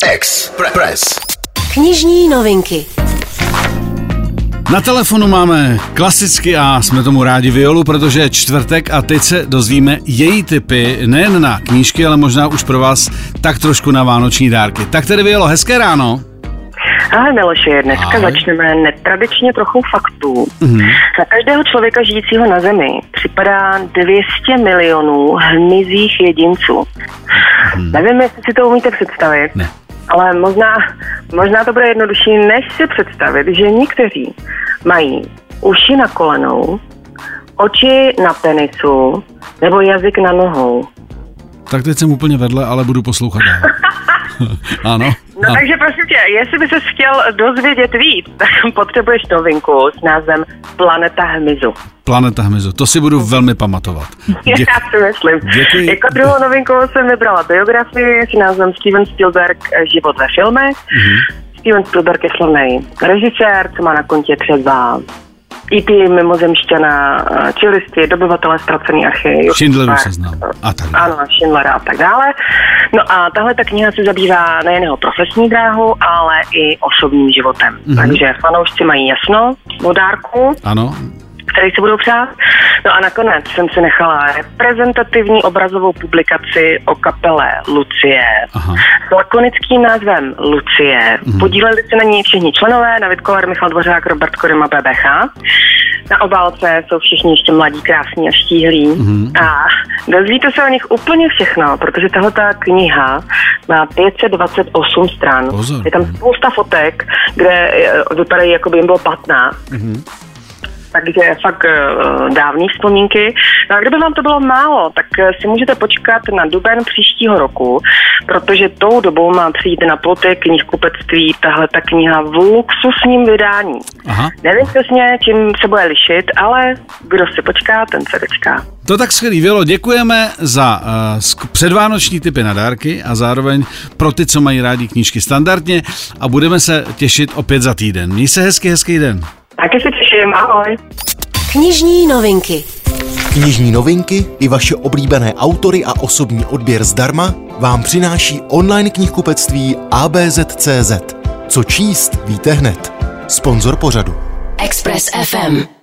Express. Knižní novinky. Na telefonu máme klasicky a jsme tomu rádi Violu, protože je čtvrtek a teď se dozvíme její typy nejen na knížky, ale možná už pro vás tak trošku na vánoční dárky. Tak tedy Violo, hezké ráno. Ahoj Miloši, dneska Ahoj. začneme netradičně trochu faktů. Mm-hmm. Na každého člověka žijícího na Zemi připadá 200 milionů hmyzích jedinců. Mm. Nevím, jestli si to umíte představit, Ne. Ale možná, možná to bude jednodušší, než si představit, že někteří mají uši na kolenou, oči na penisu nebo jazyk na nohou. Tak teď jsem úplně vedle, ale budu poslouchat dál. ano. No A- takže prosím tě, jestli by se chtěl dozvědět víc, tak potřebuješ novinku s názvem Planeta hmyzu. Planeta hmyzu, to si budu velmi pamatovat. Já Děk- si myslím. děkuji. Jako druhou novinku jsem vybrala biografii s názvem Steven Spielberg eh, Život ve filmech. Mhm. Steven Spielberg je slavný režisér, co má na kontě třeba E.T. mimozemšťana, eh, čilisty, dobyvatele ztracený archiv. Schindleru seznam a tak dále. Ano, Schindlera a tak dále. No a tahle ta kniha se zabývá nejen jeho profesní dráhu, ale i osobním životem. Mhm. Mm-hmm. Takže fanoušci mají jasno o dárku, Ano, který si budou přát. No a nakonec jsem si nechala reprezentativní obrazovou publikaci o kapele Lucie. Aha. S lakonickým názvem Lucie. Mm-hmm. Podíleli se na ní všichni členové, David Koller, Michal Dvořák, Robert Korym a BBH. Na obálce jsou všichni ještě mladí, krásní a štíhlí. Mm-hmm. A dozvíte se o nich úplně všechno, protože tahle ta kniha má 528 stran. Pozor. Je tam spousta fotek, kde eh, vypadají, jako by jim bylo 15. Mm-hmm takže fakt uh, dávné vzpomínky. No a kdyby vám to bylo málo, tak eh, si můžete počkat na duben příštího roku, protože tou dobou má přijít na ploty knihkupectví tahle ta kniha v luxusním vydání. aha. Nevím přesně, čím se bude lišit, ale kdo si počká, ten se dočká. To tak skvělý, Vělo, děkujeme za uh, předvánoční typy na dárky a zároveň pro ty, co mají rádi knížky standardně a budeme se těšit opět za týden. Měj se hezky, hezký den. Taky se těším, ahoj. Knižní novinky. Knižní novinky i vaše oblíbené autory a osobní odběr zdarma vám přináší online knihkupectví ABZ.cz. Co číst, víte hned. Sponzor pořadu. Express FM.